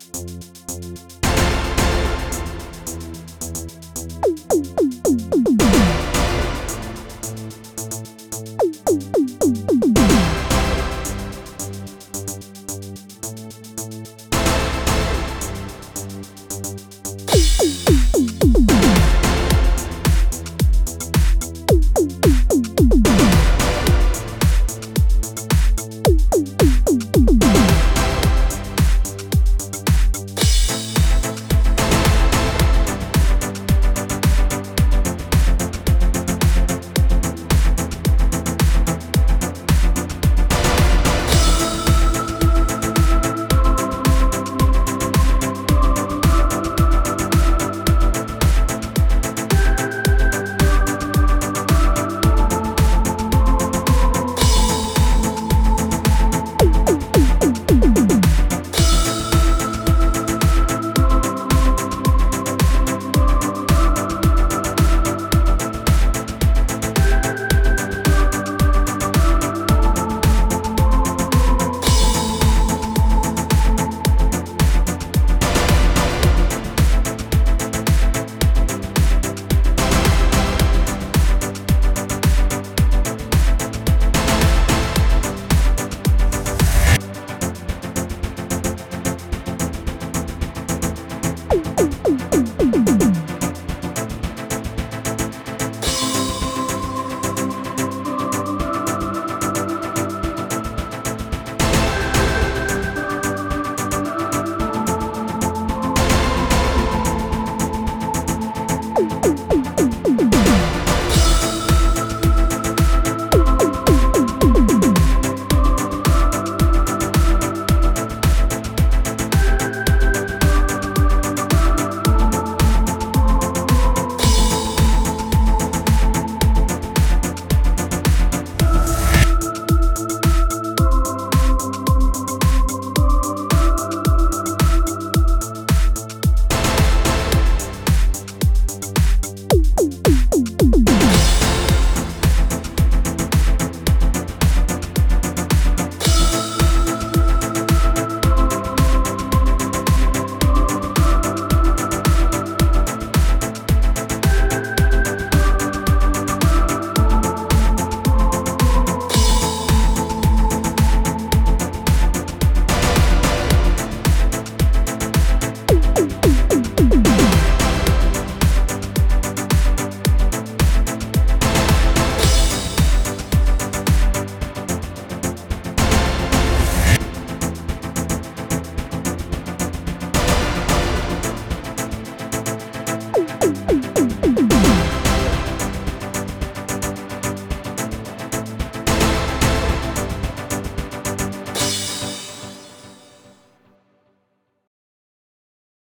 Música